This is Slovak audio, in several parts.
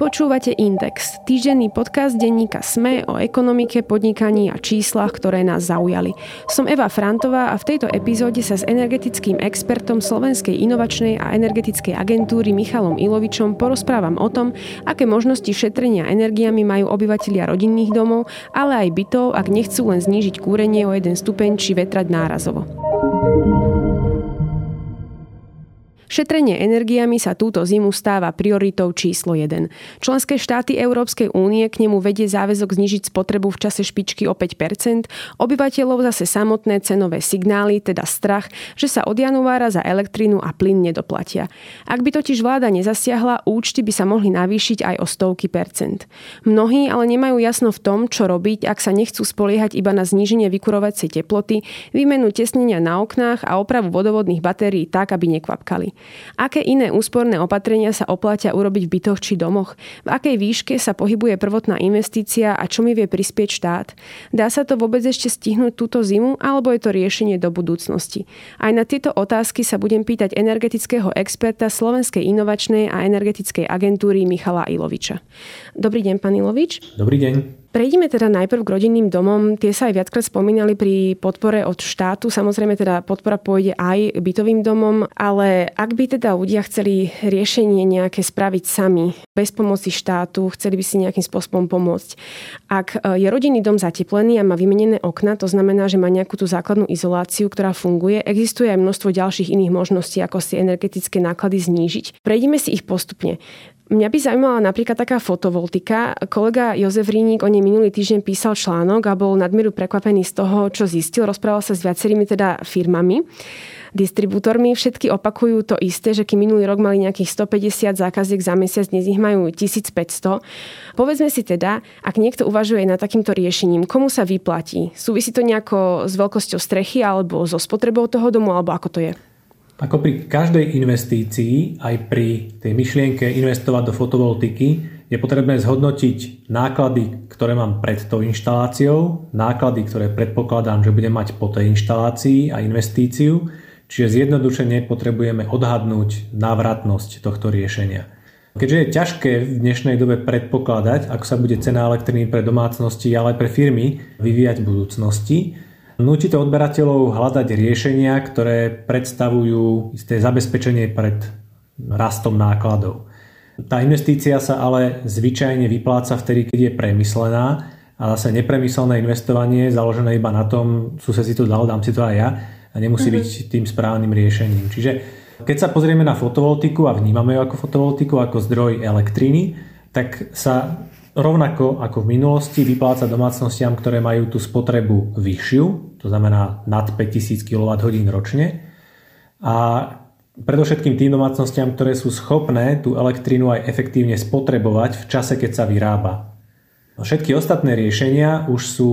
Počúvate Index, týždenný podcast denníka SME o ekonomike, podnikaní a číslach, ktoré nás zaujali. Som Eva Frantová a v tejto epizóde sa s energetickým expertom Slovenskej inovačnej a energetickej agentúry Michalom Ilovičom porozprávam o tom, aké možnosti šetrenia energiami majú obyvatelia rodinných domov, ale aj bytov, ak nechcú len znížiť kúrenie o jeden stupeň či vetrať nárazovo. Šetrenie energiami sa túto zimu stáva prioritou číslo 1. Členské štáty Európskej únie k nemu vedie záväzok znižiť spotrebu v čase špičky o 5%, obyvateľov zase samotné cenové signály, teda strach, že sa od januára za elektrínu a plyn nedoplatia. Ak by totiž vláda nezasiahla, účty by sa mohli navýšiť aj o stovky percent. Mnohí ale nemajú jasno v tom, čo robiť, ak sa nechcú spoliehať iba na zníženie vykurovacej teploty, výmenu tesnenia na oknách a opravu vodovodných batérií tak, aby nekvapkali. Aké iné úsporné opatrenia sa oplatia urobiť v bytoch či domoch? V akej výške sa pohybuje prvotná investícia a čo mi vie prispieť štát? Dá sa to vôbec ešte stihnúť túto zimu alebo je to riešenie do budúcnosti? Aj na tieto otázky sa budem pýtať energetického experta Slovenskej inovačnej a energetickej agentúry Michala Iloviča. Dobrý deň, pán Ilovič. Dobrý deň. Prejdime teda najprv k rodinným domom. Tie sa aj viackrát spomínali pri podpore od štátu. Samozrejme teda podpora pôjde aj bytovým domom, ale ak by teda ľudia chceli riešenie nejaké spraviť sami, bez pomoci štátu, chceli by si nejakým spôsobom pomôcť. Ak e, je rodinný dom zateplený a má vymenené okna, to znamená, že má nejakú tú základnú izoláciu, ktorá funguje, existuje aj množstvo ďalších iných možností, ako si energetické náklady znížiť. Prejdime si ich postupne. Mňa by zaujímala napríklad taká fotovoltika. Kolega Jozef Rínik o nej minulý týždeň písal článok a bol nadmieru prekvapený z toho, čo zistil. Rozprával sa s viacerými teda firmami distribútormi. Všetky opakujú to isté, že kým minulý rok mali nejakých 150 zákaziek za mesiac, dnes ich majú 1500. Povedzme si teda, ak niekto uvažuje nad takýmto riešením, komu sa vyplatí? Súvisí to nejako s veľkosťou strechy alebo so spotrebou toho domu, alebo ako to je? Ako pri každej investícii, aj pri tej myšlienke investovať do fotovoltiky, je potrebné zhodnotiť náklady, ktoré mám pred tou inštaláciou, náklady, ktoré predpokladám, že budem mať po tej inštalácii a investíciu, čiže zjednodušene potrebujeme odhadnúť návratnosť tohto riešenia. Keďže je ťažké v dnešnej dobe predpokladať, ako sa bude cena elektriny pre domácnosti, ale aj pre firmy vyvíjať v budúcnosti, Núti to odberateľov hľadať riešenia, ktoré predstavujú isté zabezpečenie pred rastom nákladov. Tá investícia sa ale zvyčajne vypláca vtedy, keď je premyslená a zase nepremyslené investovanie založené iba na tom, sused si to dal, dám si to aj ja a nemusí mm-hmm. byť tým správnym riešením. Čiže keď sa pozrieme na fotovoltiku a vnímame ju ako fotovoltiku, ako zdroj elektriny, tak sa rovnako ako v minulosti vypláca domácnostiam, ktoré majú tú spotrebu vyššiu, to znamená nad 5000 kWh ročne. A predovšetkým tým domácnostiam, ktoré sú schopné tú elektrínu aj efektívne spotrebovať v čase, keď sa vyrába. No všetky ostatné riešenia už sú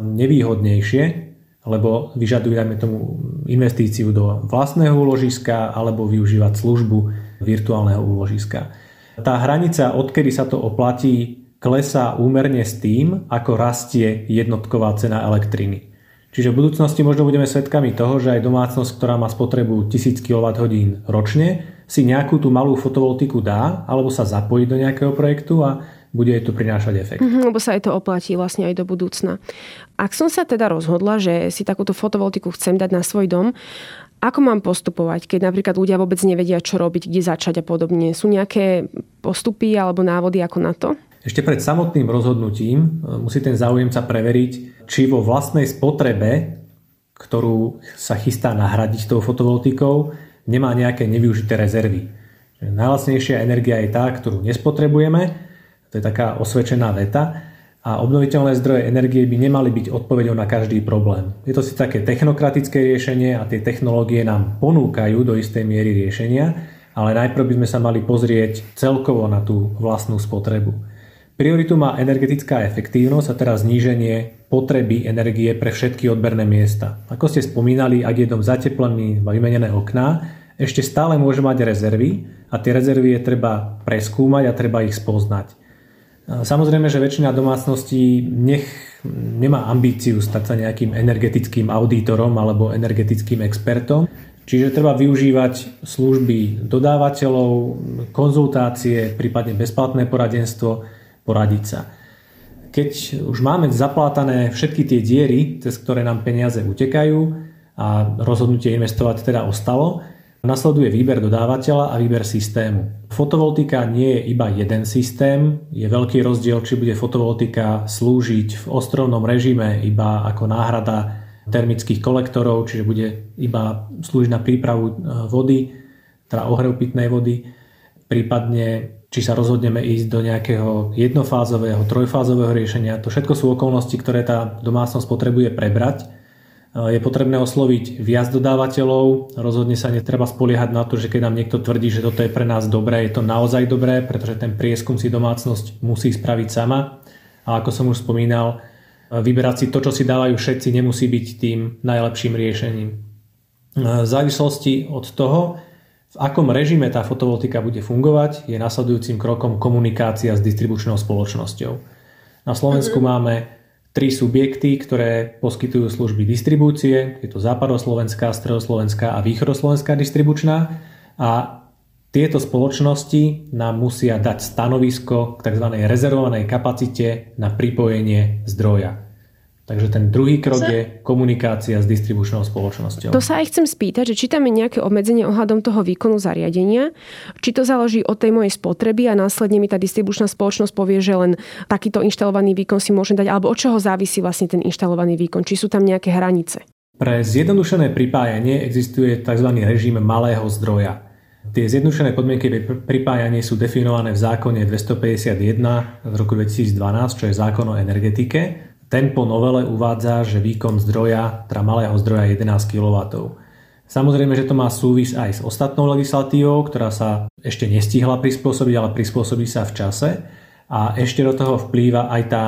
nevýhodnejšie, lebo vyžadujú, dajme tomu, investíciu do vlastného úložiska alebo využívať službu virtuálneho úložiska. Tá hranica, odkedy sa to oplatí, klesá úmerne s tým, ako rastie jednotková cena elektriny. Čiže v budúcnosti možno budeme svedkami toho, že aj domácnosť, ktorá má spotrebu 1000 kWh ročne, si nejakú tú malú fotovoltiku dá alebo sa zapojí do nejakého projektu a bude jej to prinášať efekt. Mm-hmm, lebo sa aj to oplatí vlastne aj do budúcna. Ak som sa teda rozhodla, že si takúto fotovoltiku chcem dať na svoj dom, ako mám postupovať, keď napríklad ľudia vôbec nevedia, čo robiť, kde začať a podobne? Sú nejaké postupy alebo návody ako na to? Ešte pred samotným rozhodnutím e, musí ten záujemca preveriť, či vo vlastnej spotrebe, ktorú sa chystá nahradiť tou fotovoltikou, nemá nejaké nevyužité rezervy. Najlacnejšia energia je tá, ktorú nespotrebujeme, to je taká osvedčená veta, a obnoviteľné zdroje energie by nemali byť odpovedou na každý problém. Je to si také technokratické riešenie a tie technológie nám ponúkajú do istej miery riešenia, ale najprv by sme sa mali pozrieť celkovo na tú vlastnú spotrebu. Prioritu má energetická efektívnosť a teraz zníženie potreby energie pre všetky odberné miesta. Ako ste spomínali, ak je dom zateplený, má vymenené okná, ešte stále môže mať rezervy a tie rezervy je treba preskúmať a treba ich spoznať. Samozrejme, že väčšina domácností nech nemá ambíciu stať sa nejakým energetickým auditorom alebo energetickým expertom, Čiže treba využívať služby dodávateľov, konzultácie, prípadne bezplatné poradenstvo, poradiť sa. Keď už máme zaplátané všetky tie diery, cez ktoré nám peniaze utekajú a rozhodnutie investovať teda ostalo, Nasleduje výber dodávateľa a výber systému. Fotovoltika nie je iba jeden systém, je veľký rozdiel, či bude fotovoltika slúžiť v ostrovnom režime iba ako náhrada termických kolektorov, čiže bude iba slúžiť na prípravu e, vody, teda ohrev pitnej vody, prípadne či sa rozhodneme ísť do nejakého jednofázového, trojfázového riešenia. To všetko sú okolnosti, ktoré tá domácnosť potrebuje prebrať je potrebné osloviť viac dodávateľov. Rozhodne sa netreba spoliehať na to, že keď nám niekto tvrdí, že toto je pre nás dobré, je to naozaj dobré, pretože ten prieskum si domácnosť musí spraviť sama. A ako som už spomínal, vyberať si to, čo si dávajú všetci, nemusí byť tým najlepším riešením. V závislosti od toho, v akom režime tá fotovoltika bude fungovať, je nasledujúcim krokom komunikácia s distribučnou spoločnosťou. Na Slovensku mm-hmm. máme tri subjekty, ktoré poskytujú služby distribúcie. Je to západoslovenská, stredoslovenská a východoslovenská distribučná. A tieto spoločnosti nám musia dať stanovisko k tzv. rezervovanej kapacite na pripojenie zdroja. Takže ten druhý krok je komunikácia s distribučnou spoločnosťou. To sa aj chcem spýtať, že či tam je nejaké obmedzenie ohľadom toho výkonu zariadenia, či to záleží od tej mojej spotreby a následne mi tá distribučná spoločnosť povie, že len takýto inštalovaný výkon si môžem dať, alebo od čoho závisí vlastne ten inštalovaný výkon, či sú tam nejaké hranice. Pre zjednodušené pripájanie existuje tzv. režim malého zdroja. Tie zjednodušené podmienky pripájanie sú definované v zákone 251 z roku 2012, čo je zákon o energetike ten po novele uvádza, že výkon zdroja, teda malého zdroja je 11 kW. Samozrejme, že to má súvis aj s ostatnou legislatívou, ktorá sa ešte nestihla prispôsobiť, ale prispôsobí sa v čase. A ešte do toho vplýva aj tá,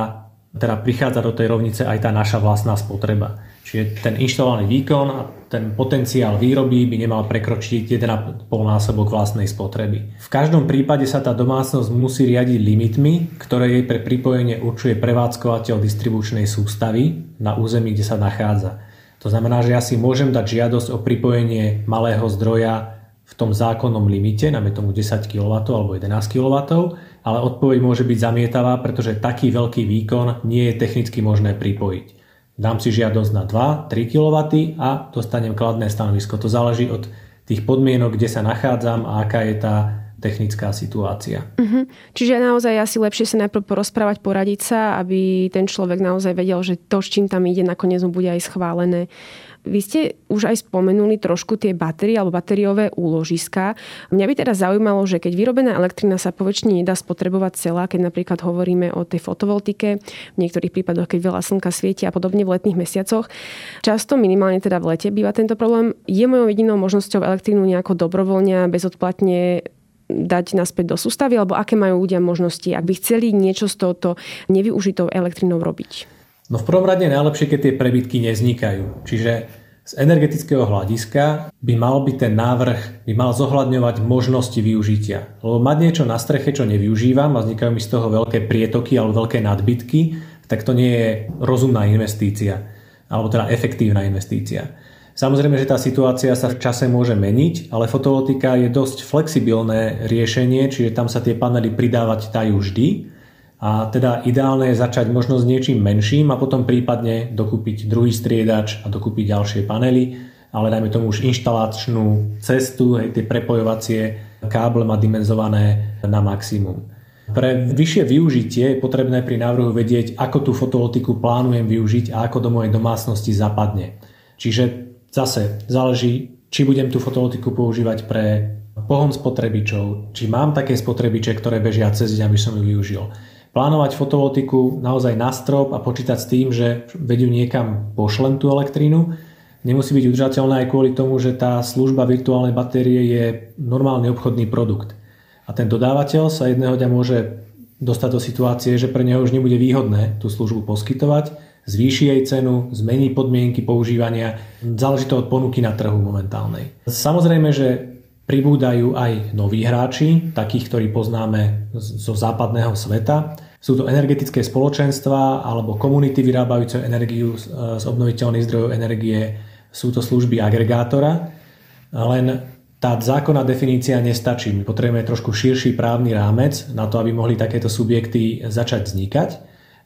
teda prichádza do tej rovnice aj tá naša vlastná spotreba. Čiže ten inštalovaný výkon a ten potenciál výroby by nemal prekročiť 1,5 násobok vlastnej spotreby. V každom prípade sa tá domácnosť musí riadiť limitmi, ktoré jej pre pripojenie určuje prevádzkovateľ distribučnej sústavy na území, kde sa nachádza. To znamená, že ja si môžem dať žiadosť o pripojenie malého zdroja v tom zákonnom limite, najmä tomu 10 kW alebo 11 kW, ale odpoveď môže byť zamietavá, pretože taký veľký výkon nie je technicky možné pripojiť dám si žiadosť na 2-3 kW a dostanem kladné stanovisko. To záleží od tých podmienok, kde sa nachádzam a aká je tá technická situácia. Uh-huh. Čiže naozaj asi lepšie sa najprv porozprávať, poradiť sa, aby ten človek naozaj vedel, že to, s čím tam ide, nakoniec mu bude aj schválené. Vy ste už aj spomenuli trošku tie batérie alebo batériové úložiska. Mňa by teda zaujímalo, že keď vyrobená elektrina sa poväčšine nedá spotrebovať celá, keď napríklad hovoríme o tej fotovoltike, v niektorých prípadoch, keď veľa slnka svieti a podobne v letných mesiacoch, často minimálne teda v lete býva tento problém. Je mojou jedinou možnosťou elektrínu nejako dobrovoľne, bezodplatne dať naspäť do sústavy, alebo aké majú ľudia možnosti, ak by chceli niečo z tohoto nevyužitou elektrinou robiť? No v prvom rade najlepšie, keď tie prebytky neznikajú. Čiže z energetického hľadiska by mal byť ten návrh, by mal zohľadňovať možnosti využitia. Lebo mať niečo na streche, čo nevyužívam a vznikajú mi z toho veľké prietoky alebo veľké nadbytky, tak to nie je rozumná investícia. Alebo teda efektívna investícia. Samozrejme, že tá situácia sa v čase môže meniť, ale fotovoltika je dosť flexibilné riešenie, čiže tam sa tie panely pridávať dajú vždy a teda ideálne je začať možno s niečím menším a potom prípadne dokúpiť druhý striedač a dokúpiť ďalšie panely, ale dajme tomu už inštalačnú cestu, hej, tie prepojovacie káble má dimenzované na maximum. Pre vyššie využitie je potrebné pri návrhu vedieť, ako tú fotovoltiku plánujem využiť a ako do mojej domácnosti zapadne. Čiže zase záleží, či budem tú fotovoltiku používať pre pohon spotrebičov, či mám také spotrebiče, ktoré bežia cez deň, aby som ju využil plánovať fotovoltiku naozaj na strop a počítať s tým, že vedú niekam pošlem tú elektrínu. Nemusí byť udržateľná aj kvôli tomu, že tá služba virtuálnej batérie je normálny obchodný produkt. A ten dodávateľ sa jedného dňa môže dostať do situácie, že pre neho už nebude výhodné tú službu poskytovať, zvýši jej cenu, zmení podmienky používania, záleží to od ponuky na trhu momentálnej. Samozrejme, že Pribúdajú aj noví hráči, takých, ktorí poznáme zo západného sveta. Sú to energetické spoločenstva alebo komunity vyrábajúce energiu z obnoviteľných zdrojov energie. Sú to služby agregátora. Len tá zákonná definícia nestačí. My potrebujeme trošku širší právny rámec na to, aby mohli takéto subjekty začať vznikať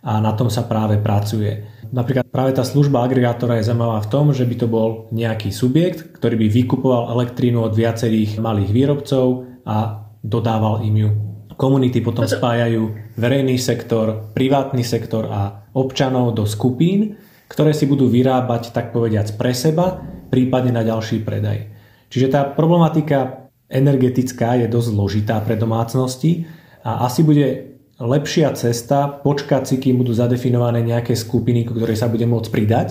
a na tom sa práve pracuje. Napríklad práve tá služba agregátora je zaujímavá v tom, že by to bol nejaký subjekt, ktorý by vykupoval elektrínu od viacerých malých výrobcov a dodával im ju. Komunity potom spájajú verejný sektor, privátny sektor a občanov do skupín, ktoré si budú vyrábať, tak povediac, pre seba, prípadne na ďalší predaj. Čiže tá problematika energetická je dosť zložitá pre domácnosti a asi bude lepšia cesta počkať si, kým budú zadefinované nejaké skupiny, ktoré sa bude môcť pridať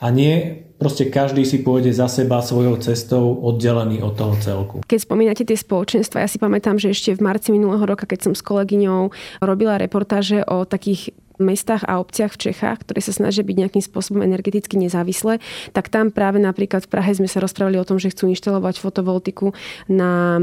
a nie proste každý si pôjde za seba svojou cestou oddelený od toho celku. Keď spomínate tie spoločenstva, ja si pamätám, že ešte v marci minulého roka, keď som s kolegyňou robila reportáže o takých mestách a obciach v Čechách, ktoré sa snažia byť nejakým spôsobom energeticky nezávislé, tak tam práve napríklad v Prahe sme sa rozprávali o tom, že chcú inštalovať fotovoltiku na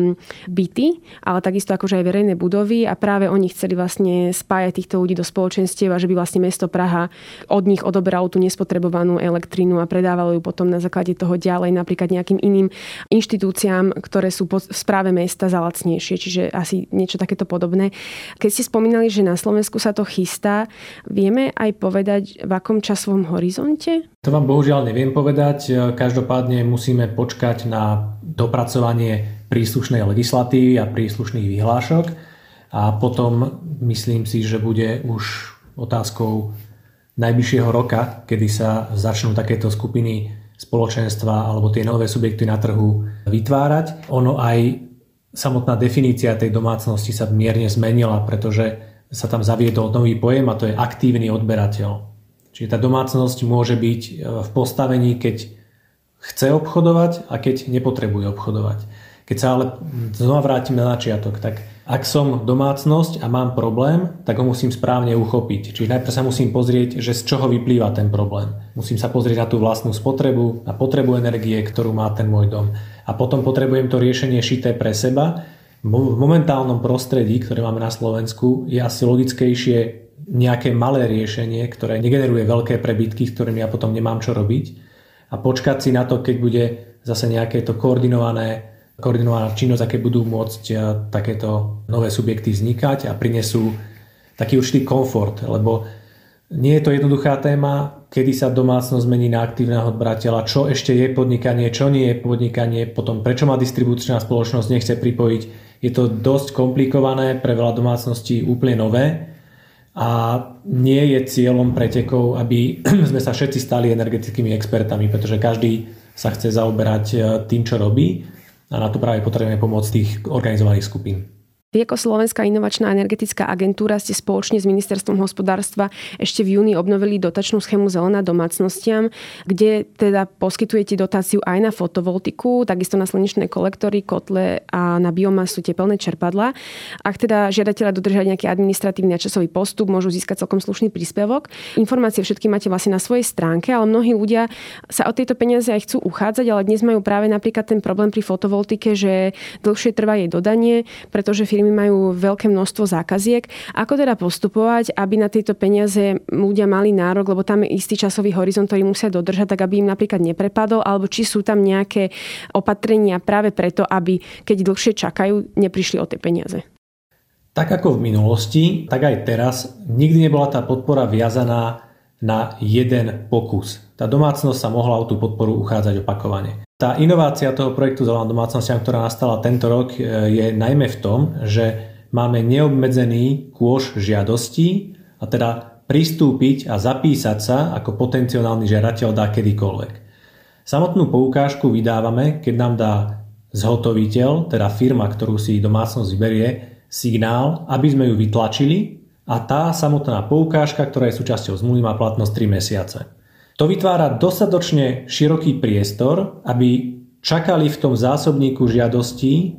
byty, ale takisto akože aj verejné budovy a práve oni chceli vlastne spájať týchto ľudí do spoločenstiev a že by vlastne mesto Praha od nich odoberalo tú nespotrebovanú elektrínu a predávalo ju potom na základe toho ďalej napríklad nejakým iným inštitúciám, ktoré sú v správe mesta za lacnejšie, čiže asi niečo takéto podobné. Keď ste spomínali, že na Slovensku sa to chystá, Vieme aj povedať, v akom časovom horizonte? To vám bohužiaľ neviem povedať. Každopádne musíme počkať na dopracovanie príslušnej legislatívy a príslušných vyhlášok a potom myslím si, že bude už otázkou najbližšieho roka, kedy sa začnú takéto skupiny spoločenstva alebo tie nové subjekty na trhu vytvárať. Ono aj samotná definícia tej domácnosti sa mierne zmenila, pretože sa tam zaviedol nový pojem a to je aktívny odberateľ. Čiže tá domácnosť môže byť e, v postavení, keď chce obchodovať a keď nepotrebuje obchodovať. Keď sa ale znova vrátim na začiatok, tak ak som domácnosť a mám problém, tak ho musím správne uchopiť. Čiže najprv sa musím pozrieť, že z čoho vyplýva ten problém. Musím sa pozrieť na tú vlastnú spotrebu, na potrebu energie, ktorú má ten môj dom. A potom potrebujem to riešenie šité pre seba v momentálnom prostredí, ktoré máme na Slovensku, je asi logickejšie nejaké malé riešenie, ktoré negeneruje veľké prebytky, s ktorými ja potom nemám čo robiť a počkať si na to, keď bude zase nejaké to koordinované koordinovaná činnosť, aké budú môcť eh, takéto nové subjekty vznikať a prinesú taký určitý komfort, lebo nie je to jednoduchá téma, kedy sa domácnosť zmení na aktívneho odberateľa, čo ešte je podnikanie, čo nie je podnikanie, potom prečo ma distribučná spoločnosť nechce pripojiť je to dosť komplikované, pre veľa domácností úplne nové a nie je cieľom pretekov, aby sme sa všetci stali energetickými expertami, pretože každý sa chce zaoberať e, tým, čo robí a na to práve potrebujeme pomoc tých organizovaných skupín. Vy ako Slovenská inovačná energetická agentúra ste spoločne s Ministerstvom hospodárstva ešte v júni obnovili dotačnú schému Zelená domácnostiam, kde teda poskytujete dotáciu aj na fotovoltiku, takisto na slnečné kolektory, kotle a na biomasu tepelné čerpadla. Ak teda žiadateľa dodržať nejaký administratívny a časový postup, môžu získať celkom slušný príspevok. Informácie všetky máte vlastne na svojej stránke, ale mnohí ľudia sa o tieto peniaze aj chcú uchádzať, ale dnes majú práve napríklad ten problém pri fotovoltike, že dlhšie trvá jej dodanie, pretože firmy firmy majú veľké množstvo zákaziek. Ako teda postupovať, aby na tieto peniaze ľudia mali nárok, lebo tam je istý časový horizont, ktorý musia dodržať, tak aby im napríklad neprepadol, alebo či sú tam nejaké opatrenia práve preto, aby keď dlhšie čakajú, neprišli o tie peniaze. Tak ako v minulosti, tak aj teraz nikdy nebola tá podpora viazaná na jeden pokus. Tá domácnosť sa mohla o tú podporu uchádzať opakovane. Tá inovácia toho projektu Zelená domácnosťam, ktorá nastala tento rok, e, je najmä v tom, že máme neobmedzený kôž žiadostí a teda pristúpiť a zapísať sa ako potenciálny žiadateľ dá kedykoľvek. Samotnú poukážku vydávame, keď nám dá zhotoviteľ, teda firma, ktorú si domácnosť vyberie, signál, aby sme ju vytlačili a tá samotná poukážka, ktorá je súčasťou zmluvy, má platnosť 3 mesiace. To vytvára dostatočne široký priestor, aby čakali v tom zásobníku žiadostí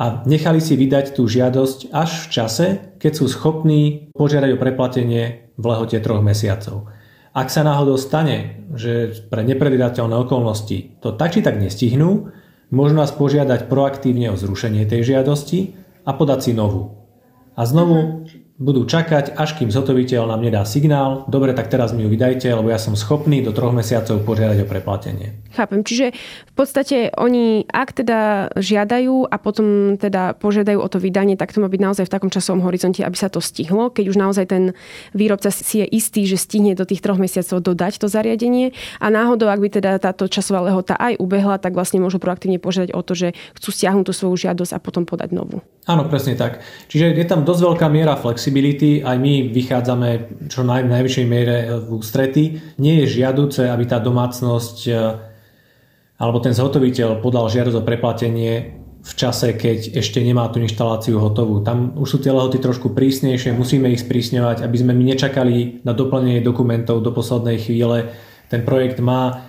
a nechali si vydať tú žiadosť až v čase, keď sú schopní požiadať o preplatenie v lehote troch mesiacov. Ak sa náhodou stane, že pre nepredvidateľné okolnosti to tak či tak nestihnú, možno nás požiadať proaktívne o zrušenie tej žiadosti a podať si novú. A znovu budú čakať, až kým zhotoviteľ nám nedá signál, dobre, tak teraz mi ju vydajte, lebo ja som schopný do troch mesiacov požiadať o preplatenie. Chápem, čiže v podstate oni, ak teda žiadajú a potom teda požiadajú o to vydanie, tak to má byť naozaj v takom časovom horizonte, aby sa to stihlo, keď už naozaj ten výrobca si je istý, že stihne do tých troch mesiacov dodať to zariadenie a náhodou, ak by teda táto časová lehota aj ubehla, tak vlastne môžu proaktívne požiadať o to, že chcú stiahnuť tú svoju žiadosť a potom podať novú. Áno, presne tak. Čiže je tam dosť veľká miera flex flexibility, aj my vychádzame čo naj, v najvyššej miere v ústrety. Nie je žiaduce, aby tá domácnosť e, alebo ten zhotoviteľ podal žiadosť o preplatenie v čase, keď ešte nemá tú inštaláciu hotovú. Tam už sú tie lehoty trošku prísnejšie, musíme ich sprísňovať, aby sme my nečakali na doplnenie dokumentov do poslednej chvíle. Ten projekt má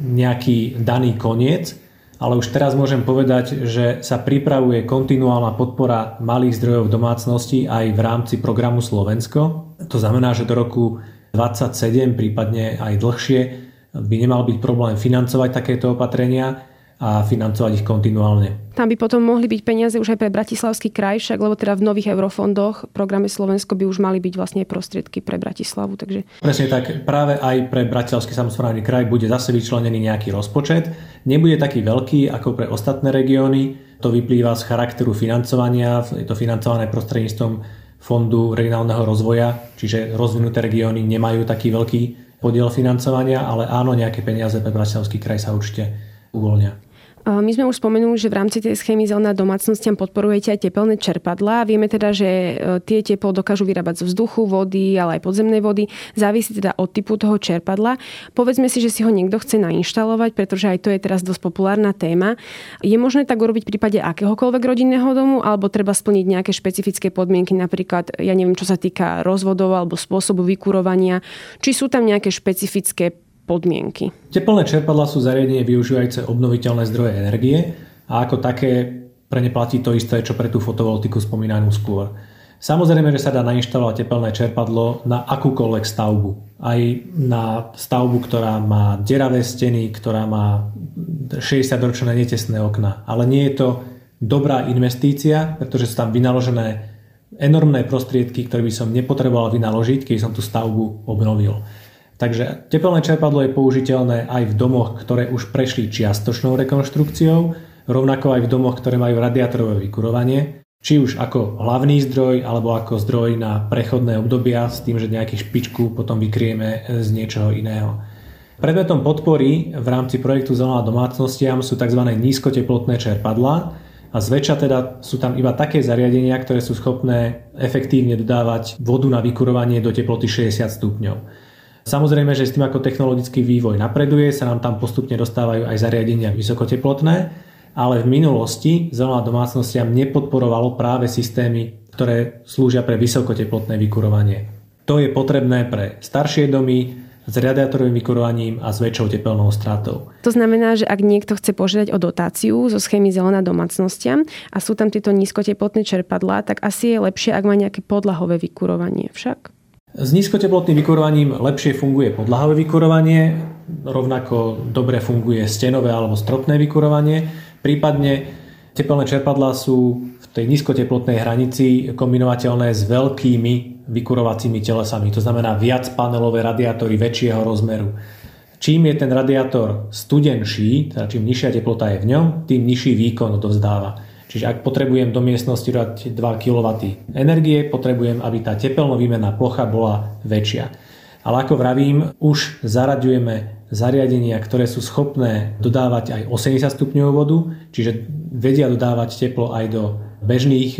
nejaký daný koniec ale už teraz môžem povedať, že sa pripravuje kontinuálna podpora malých zdrojov domácnosti aj v rámci programu Slovensko. To znamená, že do roku 27, prípadne aj dlhšie, by nemal byť problém financovať takéto opatrenia a financovať ich kontinuálne. Tam by potom mohli byť peniaze už aj pre Bratislavský kraj, však lebo teda v nových eurofondoch v programe Slovensko by už mali byť vlastne prostriedky pre Bratislavu. Takže... Presne tak, práve aj pre Bratislavský samozprávny kraj bude zase vyčlenený nejaký rozpočet. Nebude taký veľký ako pre ostatné regióny, to vyplýva z charakteru financovania, je to financované prostredníctvom Fondu regionálneho rozvoja, čiže rozvinuté regióny nemajú taký veľký podiel financovania, ale áno, nejaké peniaze pre Bratislavský kraj sa určite uvoľnia. My sme už spomenuli, že v rámci tej schémy zelená domácnostiam podporujete aj tepelné čerpadlá. Vieme teda, že e, tie teplo dokážu vyrábať zo vzduchu, vody, ale aj podzemnej vody. Závisí teda od typu toho čerpadla. Povedzme si, že si ho niekto chce nainštalovať, pretože aj to je teraz dosť populárna téma. Je možné tak urobiť v prípade akéhokoľvek rodinného domu, alebo treba splniť nejaké špecifické podmienky, napríklad, ja neviem, čo sa týka rozvodov alebo spôsobu vykurovania, či sú tam nejaké špecifické podmienky. Teplné čerpadla sú zariadenie využívajúce obnoviteľné zdroje energie a ako také pre ne platí to isté, čo pre tú fotovoltiku spomínanú skôr. Samozrejme, že sa dá nainštalovať teplné čerpadlo na akúkoľvek stavbu. Aj na stavbu, ktorá má deravé steny, ktorá má 60-ročné netesné okna. Ale nie je to dobrá investícia, pretože sú tam vynaložené enormné prostriedky, ktoré by som nepotreboval vynaložiť, keď som tú stavbu obnovil. Takže teplné čerpadlo je použiteľné aj v domoch, ktoré už prešli čiastočnou rekonštrukciou, rovnako aj v domoch, ktoré majú radiátorové vykurovanie, či už ako hlavný zdroj alebo ako zdroj na prechodné obdobia s tým, že nejakú špičku potom vykrieme z niečoho iného. Predmetom podpory v rámci projektu Zelená domácnostiam sú tzv. nízkoteplotné čerpadlá a zväčša teda sú tam iba také zariadenia, ktoré sú schopné efektívne dodávať vodu na vykurovanie do teploty 60 stupňov. Samozrejme, že s tým ako technologický vývoj napreduje, sa nám tam postupne dostávajú aj zariadenia vysokoteplotné, ale v minulosti zelená domácnostiam nepodporovalo práve systémy, ktoré slúžia pre vysokoteplotné vykurovanie. To je potrebné pre staršie domy, s radiátorovým vykurovaním a s väčšou tepelnou stratou. To znamená, že ak niekto chce požiadať o dotáciu zo schémy zelená domácnostiam a sú tam tieto nízkoteplotné čerpadlá, tak asi je lepšie, ak má nejaké podlahové vykurovanie však? S nízkoteplotným vykurovaním lepšie funguje podlahové vykurovanie, rovnako dobre funguje stenové alebo stropné vykurovanie. Prípadne tepelné čerpadlá sú v tej nízkoteplotnej hranici kombinovateľné s veľkými vykurovacími telesami, to znamená viac panelové radiátory väčšieho rozmeru. Čím je ten radiátor studenší, teda čím nižšia teplota je v ňom, tým nižší výkon dozdáva. Čiže ak potrebujem do miestnosti dať 2 kW energie, potrebujem, aby tá tepelno-výmenná plocha bola väčšia. Ale ako vravím, už zaraďujeme zariadenia, ktoré sú schopné dodávať aj 80 stupňov vodu, čiže vedia dodávať teplo aj do bežných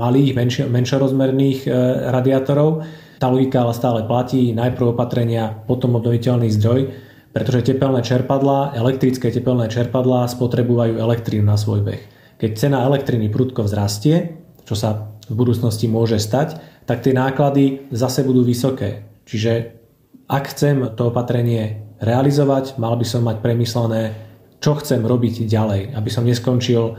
malých, menšie, menšorozmerných e, radiátorov. Tá logika ale stále platí, najprv opatrenia, potom obnoviteľný zdroj, pretože tepelné čerpadlá, elektrické tepelné čerpadlá spotrebujú elektrínu na svoj beh. Keď cena elektriny prudko vzrastie, čo sa v budúcnosti môže stať, tak tie náklady zase budú vysoké. Čiže ak chcem to opatrenie realizovať, mal by som mať premyslené, čo chcem robiť ďalej, aby som neskončil e,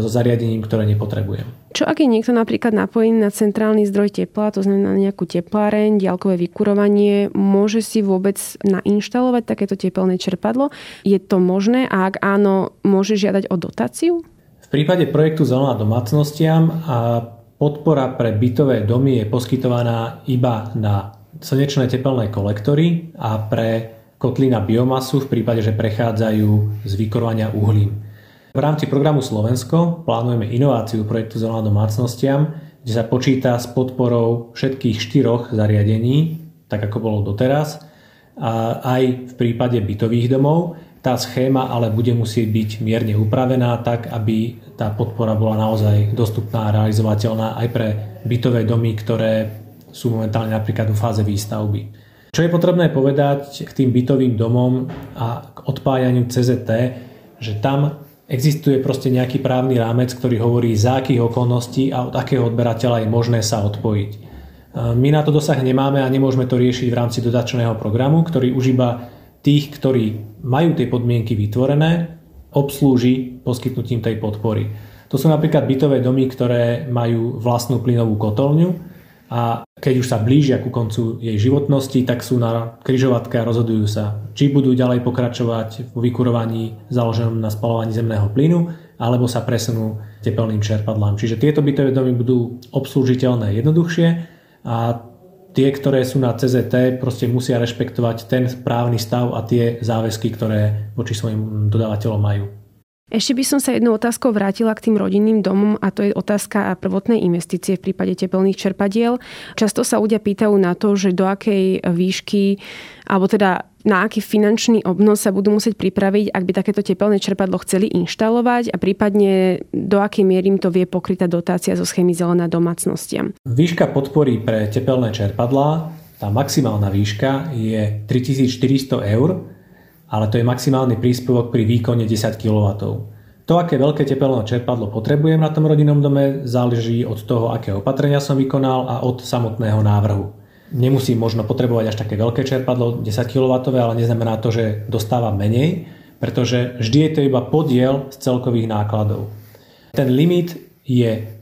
so zariadením, ktoré nepotrebujem. Čo ak je niekto napríklad napojený na centrálny zdroj tepla, to znamená nejakú tepláreň, diaľkové vykurovanie, môže si vôbec nainštalovať takéto tepelné čerpadlo? Je to možné a ak áno, môže žiadať o dotáciu? Prípade projektu Zelená domácnostiam a podpora pre bytové domy je poskytovaná iba na slnečné tepelné kolektory a pre kotly na biomasu v prípade, že prechádzajú z vykorovania uhlím. V rámci programu Slovensko plánujeme inováciu projektu Zelená domácnostiam, kde sa počíta s podporou všetkých štyroch zariadení, tak ako bolo doteraz, a aj v prípade bytových domov. Tá schéma ale bude musieť byť mierne upravená tak, aby tá podpora bola naozaj dostupná a realizovateľná aj pre bytové domy, ktoré sú momentálne napríklad v fáze výstavby. Čo je potrebné povedať k tým bytovým domom a k odpájaniu CZT, že tam existuje proste nejaký právny rámec, ktorý hovorí, za akých okolností a od akého odberateľa je možné sa odpojiť. E, my na to dosah nemáme a nemôžeme to riešiť v rámci dodačného programu, ktorý už iba tých, ktorí majú tie podmienky vytvorené, obslúži poskytnutím tej podpory. To sú napríklad bytové domy, ktoré majú vlastnú plynovú kotolňu, a keď už sa blížia ku koncu jej životnosti, tak sú na kryžovatke a rozhodujú sa, či budú ďalej pokračovať vo vykurovaní založenom na spalovaní zemného plynu, alebo sa presunú tepelným čerpadlám. Čiže tieto bytové domy budú obslúžiteľné jednoduchšie a tie, ktoré sú na CZT, proste musia rešpektovať ten právny stav a tie záväzky, ktoré voči svojim dodávateľom majú. Ešte by som sa jednou otázkou vrátila k tým rodinným domom a to je otázka prvotnej investície v prípade tepelných čerpadiel. Často sa ľudia pýtajú na to, že do akej výšky alebo teda na aký finančný obnos sa budú musieť pripraviť, ak by takéto tepelné čerpadlo chceli inštalovať a prípadne do akej miery im to vie pokrytá dotácia zo schémy Zelená domácnostiam. Výška podpory pre tepelné čerpadlá, tá maximálna výška je 3400 eur ale to je maximálny príspevok pri výkone 10 kW. To, aké veľké tepelné čerpadlo potrebujem na tom rodinnom dome, záleží od toho, aké opatrenia som vykonal a od samotného návrhu. Nemusím možno potrebovať až také veľké čerpadlo, 10 kW, ale neznamená to, že dostávam menej, pretože vždy je to iba podiel z celkových nákladov. Ten limit je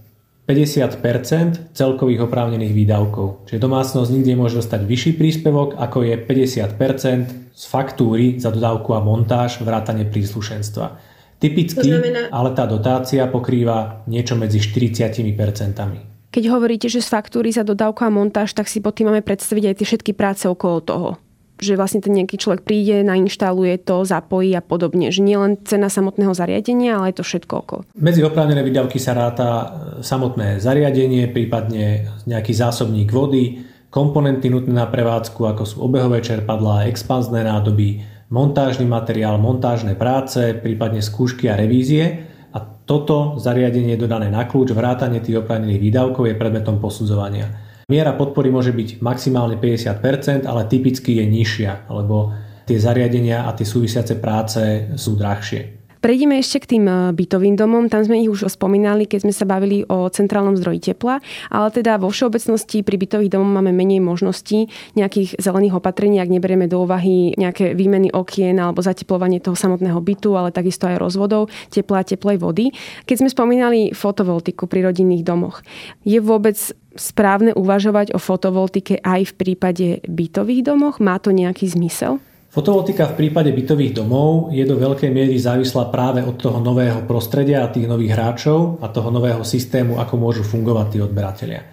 50% celkových oprávnených výdavkov. Čiže domácnosť nikdy nemôže dostať vyšší príspevok, ako je 50% z faktúry za dodávku a montáž vrátane príslušenstva. Typicky znamená... ale tá dotácia pokrýva niečo medzi 40 Keď hovoríte, že z faktúry za dodávku a montáž, tak si pod tým máme predstaviť aj tie všetky práce okolo toho že vlastne ten nejaký človek príde, nainštaluje to, zapojí a podobne. Že nie len cena samotného zariadenia, ale aj to všetko okolo. Medzi oprávnené výdavky sa ráta e, samotné zariadenie, prípadne nejaký zásobník vody, komponenty nutné na prevádzku, ako sú obehové čerpadlá, expanzné nádoby, montážny materiál, montážne práce, prípadne skúšky a revízie. A toto zariadenie dodané na kľúč, vrátanie tých oprávnených výdavkov je predmetom posudzovania. Miera podpory môže byť maximálne 50%, ale typicky je nižšia, lebo tie zariadenia a tie súvisiace práce sú drahšie. Prejdeme ešte k tým e, bytovým domom. Tam sme ich už spomínali, keď sme sa bavili o centrálnom zdroji tepla, ale teda vo všeobecnosti pri bytových domov máme menej možností nejakých zelených opatrení, ak neberieme do úvahy nejaké výmeny okien alebo zateplovanie toho samotného bytu, ale takisto aj rozvodov, tepla a teplej vody. Keď sme spomínali fotovoltiku pri rodinných domoch, je vôbec správne uvažovať o fotovoltike aj v prípade bytových domoch? Má to nejaký zmysel? Fotovoltika v prípade bytových domov je do veľkej miery závislá práve od toho nového prostredia a tých nových hráčov a toho nového systému, ako môžu fungovať tí odberatelia.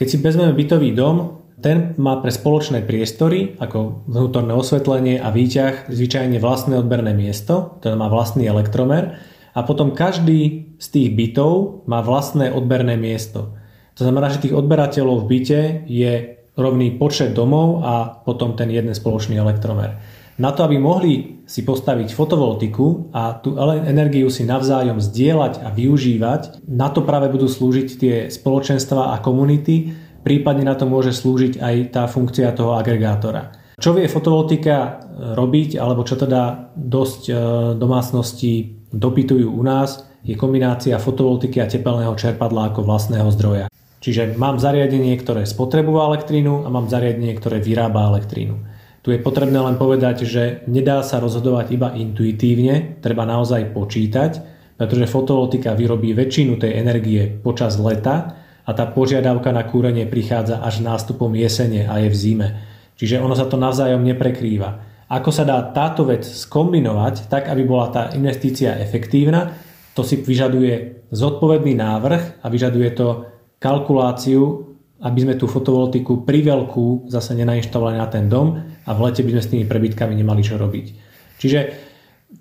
Keď si vezmeme bytový dom, ten má pre spoločné priestory, ako vnútorné osvetlenie a výťah, zvyčajne vlastné odberné miesto, ten má vlastný elektromer a potom každý z tých bytov má vlastné odberné miesto. To znamená, že tých odberateľov v byte je rovný počet domov a potom ten jeden spoločný elektromer. Na to, aby mohli si postaviť fotovoltiku a tú energiu si navzájom zdieľať a využívať, na to práve budú slúžiť tie spoločenstva a komunity, prípadne na to môže slúžiť aj tá funkcia toho agregátora. Čo vie fotovoltika robiť, alebo čo teda dosť e, domácnosti dopytujú u nás, je kombinácia fotovoltiky a tepelného čerpadla ako vlastného zdroja. Čiže mám zariadenie, ktoré spotrebuje elektrínu a mám zariadenie, ktoré vyrába elektrínu. Tu je potrebné len povedať, že nedá sa rozhodovať iba intuitívne, treba naozaj počítať, pretože fotovoltika vyrobí väčšinu tej energie počas leta a tá požiadavka na kúrenie prichádza až nástupom jesene a je v zime. Čiže ono sa to navzájom neprekrýva. Ako sa dá táto vec skombinovať tak, aby bola tá investícia efektívna, to si vyžaduje zodpovedný návrh a vyžaduje to kalkuláciu, aby sme tú fotovoltiku priveľkú zase nenainštalovali na ten dom a v lete by sme s tými prebytkami nemali čo robiť. Čiže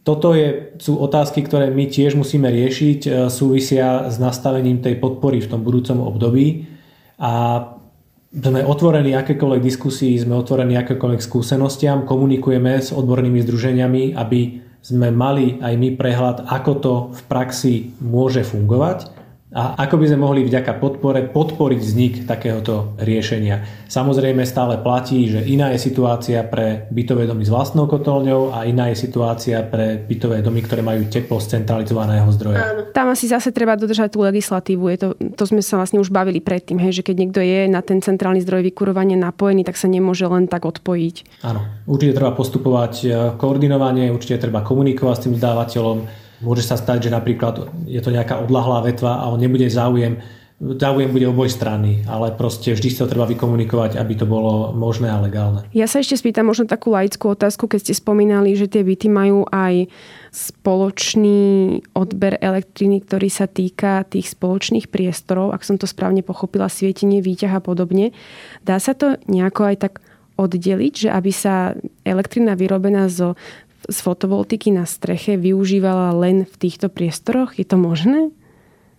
toto je, sú otázky, ktoré my tiež musíme riešiť, e, súvisia s nastavením tej podpory v tom budúcom období a sme otvorení akékoľvek diskusii, sme otvorení akékoľvek skúsenostiam, komunikujeme s odbornými združeniami, aby sme mali aj my prehľad, ako to v praxi môže fungovať a ako by sme mohli vďaka podpore podporiť vznik takéhoto riešenia. Samozrejme stále platí, že iná je situácia pre bytové domy s vlastnou kotolňou a iná je situácia pre bytové domy, ktoré majú teplo z centralizovaného zdroja. Áno. Tam asi zase treba dodržať tú legislatívu. Je to, to sme sa vlastne už bavili predtým, hej, že keď niekto je na ten centrálny zdroj vykurovania napojený, tak sa nemôže len tak odpojiť. Áno, určite treba postupovať e, koordinovanie, určite treba komunikovať s tým dodávateľom, Môže sa stať, že napríklad je to nejaká odlahlá vetva a on nebude záujem záujem bude oboj strany, ale proste vždy sa treba vykomunikovať, aby to bolo možné a legálne. Ja sa ešte spýtam možno takú laickú otázku, keď ste spomínali, že tie byty majú aj spoločný odber elektriny, ktorý sa týka tých spoločných priestorov, ak som to správne pochopila, svietenie, výťah a podobne. Dá sa to nejako aj tak oddeliť, že aby sa elektrina vyrobená zo z fotovoltiky na streche využívala len v týchto priestoroch? Je to možné?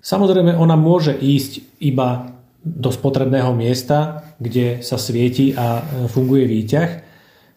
Samozrejme, ona môže ísť iba do spotrebného miesta, kde sa svieti a e, funguje výťah.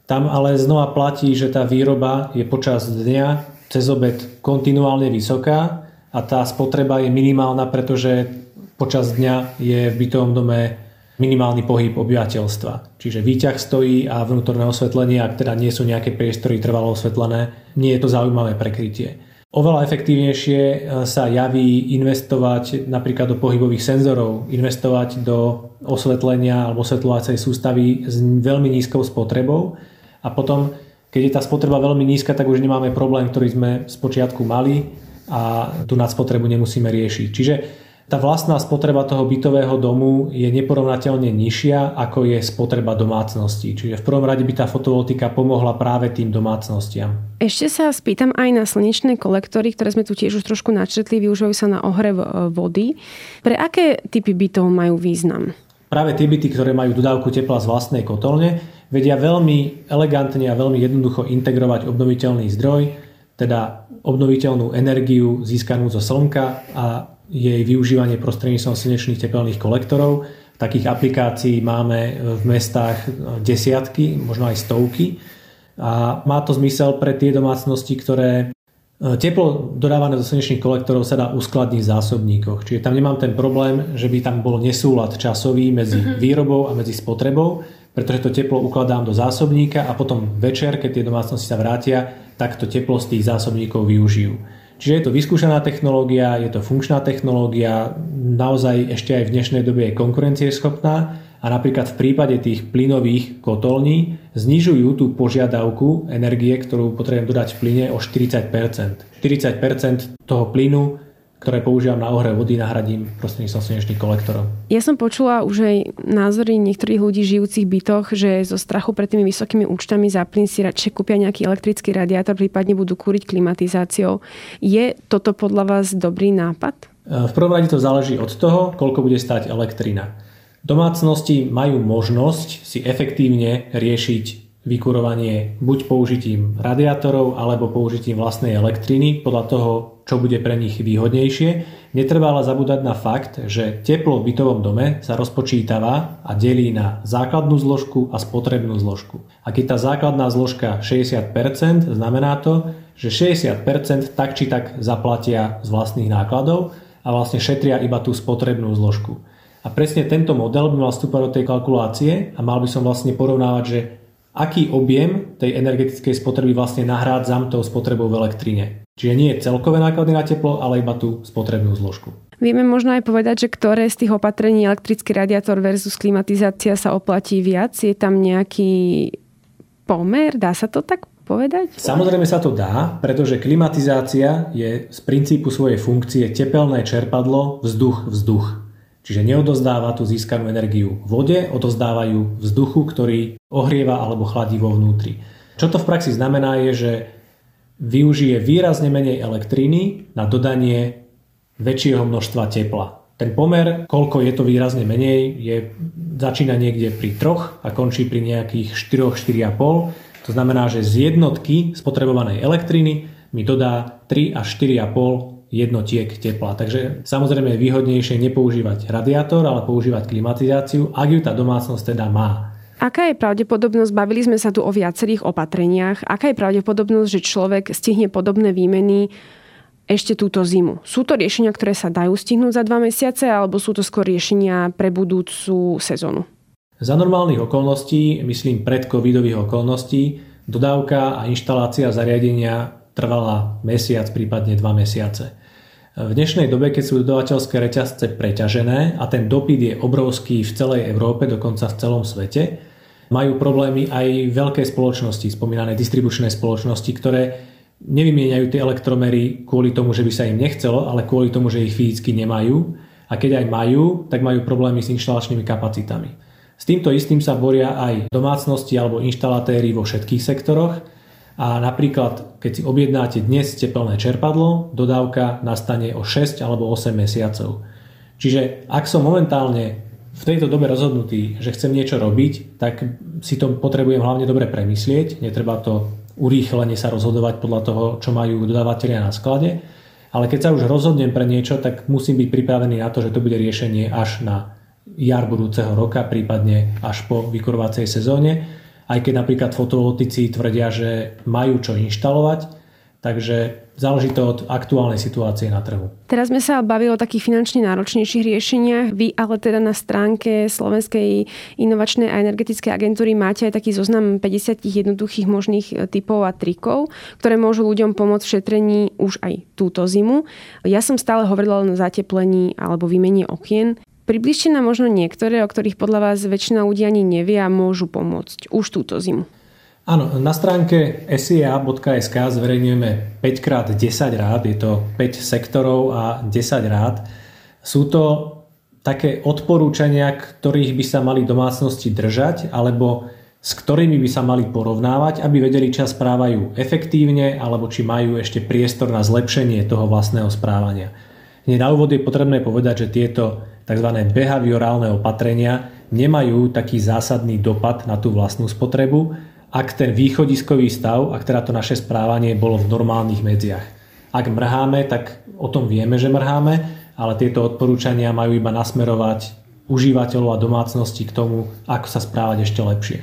Tam ale znova platí, že tá výroba je počas dňa cez obed kontinuálne vysoká a tá spotreba je minimálna, pretože počas dňa je v bytovom dome minimálny pohyb obyvateľstva. Čiže výťah stojí a vnútorné osvetlenie, ak teda nie sú nejaké priestory trvalo osvetlené, nie je to zaujímavé prekrytie. Oveľa efektívnejšie e, sa javí investovať napríklad do pohybových senzorov, investovať do osvetlenia alebo osvetľovacej sústavy s veľmi nízkou spotrebou a potom, keď je tá spotreba veľmi nízka, tak už nemáme problém, ktorý sme z počiatku mali a tú nadspotrebu nemusíme riešiť. Čiže tá vlastná spotreba toho bytového domu je neporovnateľne nižšia, ako je spotreba domácnosti. Čiže v prvom rade by tá fotovoltika pomohla práve tým domácnostiam. Ešte sa spýtam aj na slnečné kolektory, ktoré sme tu tiež už trošku načetli, využívajú sa na ohrev e, vody. Pre aké typy bytov majú význam? Práve tie byty, ktoré majú dodávku tepla z vlastnej kotolne, vedia veľmi elegantne a veľmi jednoducho integrovať obnoviteľný zdroj, teda obnoviteľnú energiu získanú zo slnka a jej využívanie prostredníctvom slnečných tepelných kolektorov. Takých aplikácií máme v mestách desiatky, možno aj stovky. A má to zmysel pre tie domácnosti, ktoré e, Teplo dodávané do slnečných kolektorov sa dá uskladniť v zásobníkoch. Čiže tam nemám ten problém, že by tam bol nesúlad časový medzi mhm. výrobou a medzi spotrebou, pretože to teplo ukladám do zásobníka a potom večer, keď tie domácnosti sa vrátia, tak to teplo z tých zásobníkov využijú. Čiže je to vyskúšaná technológia, je to funkčná technológia, naozaj ešte aj v dnešnej dobe je konkurencieschopná a napríklad v prípade tých plynových kotolní znižujú tú požiadavku energie, ktorú potrebujem dodať v plyne o 40%. 40% toho plynu ktoré používam na ohre vody, nahradím prostredníctvom slnečných kolektorov. Ja som počula už aj názory niektorých ľudí žijúcich bytoch, že zo strachu pred tými vysokými účtami za plyn si radšej kúpia nejaký elektrický radiátor, prípadne budú kúriť klimatizáciou. Je toto podľa vás dobrý nápad? V prvom rade to záleží od toho, koľko bude stať elektrina. Domácnosti majú možnosť si efektívne riešiť vykurovanie buď použitím radiátorov alebo použitím vlastnej elektriny podľa toho, čo bude pre nich výhodnejšie. Netreba ale zabúdať na fakt, že teplo v bytovom dome sa rozpočítava a delí na základnú zložku a spotrebnú zložku. A keď tá základná zložka 60%, znamená to, že 60% tak či tak zaplatia z vlastných nákladov a vlastne šetria iba tú spotrebnú zložku. A presne tento model by mal vstúpať do tej kalkulácie a mal by som vlastne porovnávať, že aký objem tej energetickej spotreby vlastne nahrádzam tou spotrebou v elektrine. Čiže nie je celkové náklady na teplo, ale iba tú spotrebnú zložku. Vieme možno aj povedať, že ktoré z tých opatrení elektrický radiátor versus klimatizácia sa oplatí viac? Je tam nejaký pomer? Dá sa to tak povedať? Samozrejme sa to dá, pretože klimatizácia je z princípu svojej funkcie tepelné čerpadlo vzduch-vzduch. Čiže neodozdáva tú získanú energiu vode, odozdávajú vzduchu, ktorý ohrieva alebo chladí vo vnútri. Čo to v praxi znamená je, že využije výrazne menej elektriny na dodanie väčšieho množstva tepla. ten pomer, koľko je to výrazne menej, je, začína niekde pri troch a končí pri nejakých 4-4,5. To znamená, že z jednotky spotrebovanej elektriny mi dodá 3 až 4,5 jednotiek tepla. Takže samozrejme je výhodnejšie nepoužívať radiátor, ale používať klimatizáciu, ak ju tá domácnosť teda má. Aká je pravdepodobnosť, bavili sme sa tu o viacerých opatreniach, aká je pravdepodobnosť, že človek stihne podobné výmeny ešte túto zimu. Sú to riešenia, ktoré sa dajú stihnúť za dva mesiace, alebo sú to skôr riešenia pre budúcu sezónu? Za normálnych okolností, myslím pred covidových okolností, dodávka a inštalácia zariadenia trvala mesiac, prípadne dva mesiace. V dnešnej dobe, keď sú dodavateľské reťazce preťažené a ten dopyt je obrovský v celej Európe, dokonca v celom svete, majú problémy aj veľké spoločnosti, spomínané distribučné spoločnosti, ktoré nevymieňajú tie elektromery kvôli tomu, že by sa im nechcelo, ale kvôli tomu, že ich fyzicky nemajú. A keď aj majú, tak majú problémy s inštalačnými kapacitami. S týmto istým sa boria aj domácnosti alebo inštalatéry vo všetkých sektoroch. A napríklad, keď si objednáte dnes tepelné čerpadlo, dodávka nastane o 6 alebo 8 mesiacov. Čiže ak som momentálne v tejto dobe rozhodnutý, že chcem niečo robiť, tak si to potrebujem hlavne dobre premyslieť. Netreba to urýchlene sa rozhodovať podľa toho, čo majú dodávateľia na sklade. Ale keď sa už rozhodnem pre niečo, tak musím byť pripravený na to, že to bude riešenie až na jar budúceho roka, prípadne až po vykurovacej sezóne. Aj keď napríklad fotovoltici tvrdia, že majú čo inštalovať, takže záleží to od aktuálnej situácie na trhu. Teraz sme sa bavili o takých finančne náročnejších riešeniach. Vy ale teda na stránke Slovenskej inovačnej a energetickej agentúry máte aj taký zoznam 50 jednoduchých možných e, typov a trikov, ktoré môžu ľuďom pomôcť v šetrení už aj túto zimu. Ja som stále hovorila len o zateplení alebo výmene okien. Približte nám možno niektoré, o ktorých podľa vás väčšina ľudí ani nevie a môžu pomôcť už túto zimu. Áno, na stránke sia.sk zverejňujeme 5x10 rád, je to 5 sektorov a 10 rád. Sú to také odporúčania, ktorých by sa mali domácnosti držať, alebo s ktorými by sa mali porovnávať, aby vedeli, či správajú efektívne, alebo či majú ešte priestor na zlepšenie toho vlastného správania. Hneď na úvod je potrebné povedať, že tieto tzv. behaviorálne opatrenia nemajú taký zásadný dopad na tú vlastnú spotrebu, ak ten východiskový stav, ak teda to naše správanie bolo v normálnych medziach. Ak mrháme, tak o tom vieme, že mrháme, ale tieto odporúčania majú iba nasmerovať užívateľov a domácnosti k tomu, ako sa správať ešte lepšie.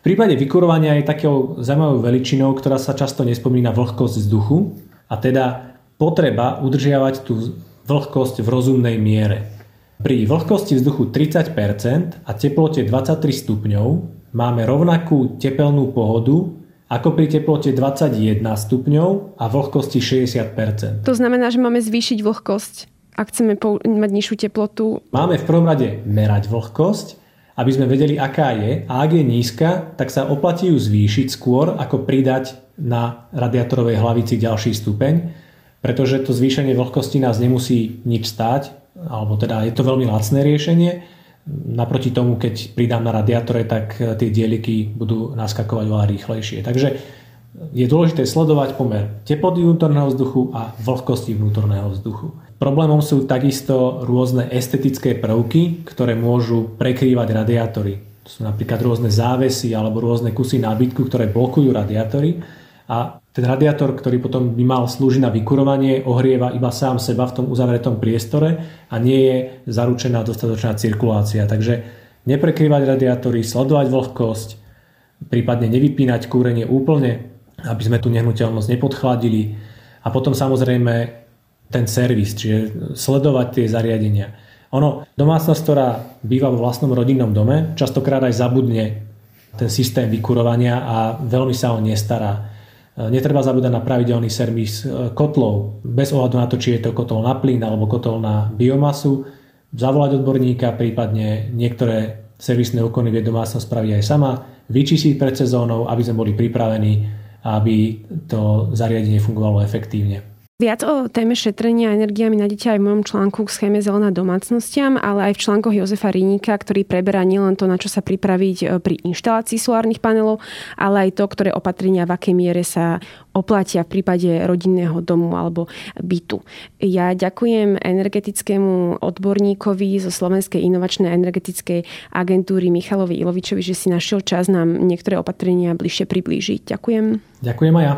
V prípade vykurovania je takou zaujímavou veličinou, ktorá sa často nespomína vlhkosť vzduchu a teda potreba udržiavať tú vlhkosť v rozumnej miere. Pri vlhkosti vzduchu 30% a teplote 23 stupňov máme rovnakú tepelnú pohodu ako pri teplote 21 stupňov a vlhkosti 60%. To znamená, že máme zvýšiť vlhkosť, ak chceme mať nižšiu teplotu? Máme v prvom rade merať vlhkosť, aby sme vedeli, aká je. A ak je nízka, tak sa oplatí ju zvýšiť skôr, ako pridať na radiátorovej hlavici ďalší stupeň, pretože to zvýšenie vlhkosti nás nemusí nič stáť, alebo teda je to veľmi lacné riešenie Naproti tomu, keď pridám na radiátore, tak eh, tie dieliky budú naskakovať veľa rýchlejšie. Takže je dôležité sledovať pomer teploty vnútorného vzduchu a vlhkosti vnútorného vzduchu. Problémom sú takisto rôzne estetické prvky, ktoré môžu prekrývať radiátory. To sú napríklad rôzne závesy alebo rôzne kusy nábytku, ktoré blokujú radiátory a ten radiátor, ktorý potom by mal slúžiť na vykurovanie, ohrieva iba sám seba v tom uzavretom priestore a nie je zaručená dostatočná cirkulácia. Takže neprekrývať radiátory, sledovať vlhkosť, prípadne nevypínať kúrenie úplne, aby sme tú nehnuteľnosť nepodchladili. A potom samozrejme ten servis, čiže sledovať tie zariadenia. Ono, domácnosť, ktorá býva vo vlastnom rodinnom dome, častokrát aj zabudne ten systém vykurovania a veľmi sa o nestará. Netreba zabúdať na pravidelný servis e, kotlov, bez ohľadu na to, či je to kotol na plyn alebo kotol na biomasu. Zavolať odborníka, prípadne niektoré servisné úkony vie domácnosť spraviť aj sama, vyčistiť pred sezónou, aby sme boli pripravení, aby to zariadenie fungovalo efektívne. Viac o téme šetrenia energiami nájdete aj v mojom článku k schéme Zelená domácnostiam, ale aj v článkoch Jozefa Riníka, ktorý preberá nielen to, na čo sa pripraviť e, pri inštalácii solárnych panelov, ale aj to, ktoré opatrenia v akej miere sa oplatia v prípade rodinného domu alebo bytu. Ja ďakujem energetickému odborníkovi zo Slovenskej inovačnej energetickej agentúry Michalovi Ilovičovi, že si našiel čas nám niektoré opatrenia bližšie priblížiť. Ďakujem. Ďakujem aj ja.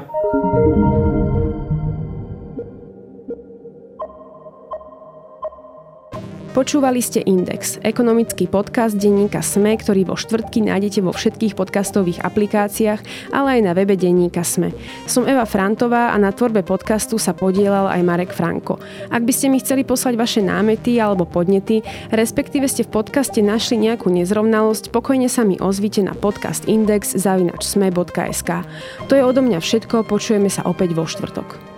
Počúvali ste Index, ekonomický podcast denníka SME, ktorý vo štvrtky nájdete vo všetkých podcastových aplikáciách, ale aj na webe denníka SME. Som Eva Frantová a na tvorbe podcastu sa podielal aj Marek Franko. Ak by ste mi chceli poslať vaše námety alebo podnety, respektíve ste v podcaste našli nejakú nezrovnalosť, pokojne sa mi ozvite na podcast index zavinačsme.sk. To je odo mňa všetko, počujeme sa opäť vo štvrtok.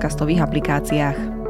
podcastových aplikáciách.